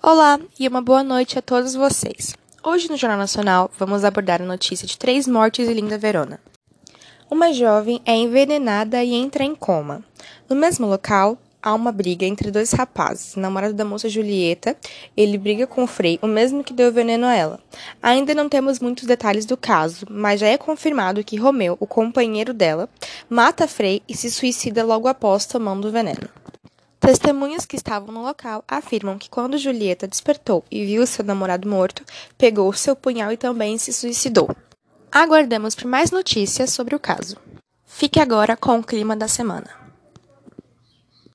Olá e uma boa noite a todos vocês. Hoje no Jornal Nacional vamos abordar a notícia de três mortes em Linda Verona. Uma jovem é envenenada e entra em coma. No mesmo local, há uma briga entre dois rapazes. Namorado da moça Julieta, ele briga com o Frei, o mesmo que deu veneno a ela. Ainda não temos muitos detalhes do caso, mas já é confirmado que Romeu, o companheiro dela, mata Frei e se suicida logo após tomando o veneno. Testemunhas que estavam no local afirmam que quando Julieta despertou e viu seu namorado morto, pegou seu punhal e também se suicidou. Aguardamos por mais notícias sobre o caso. Fique agora com o clima da semana.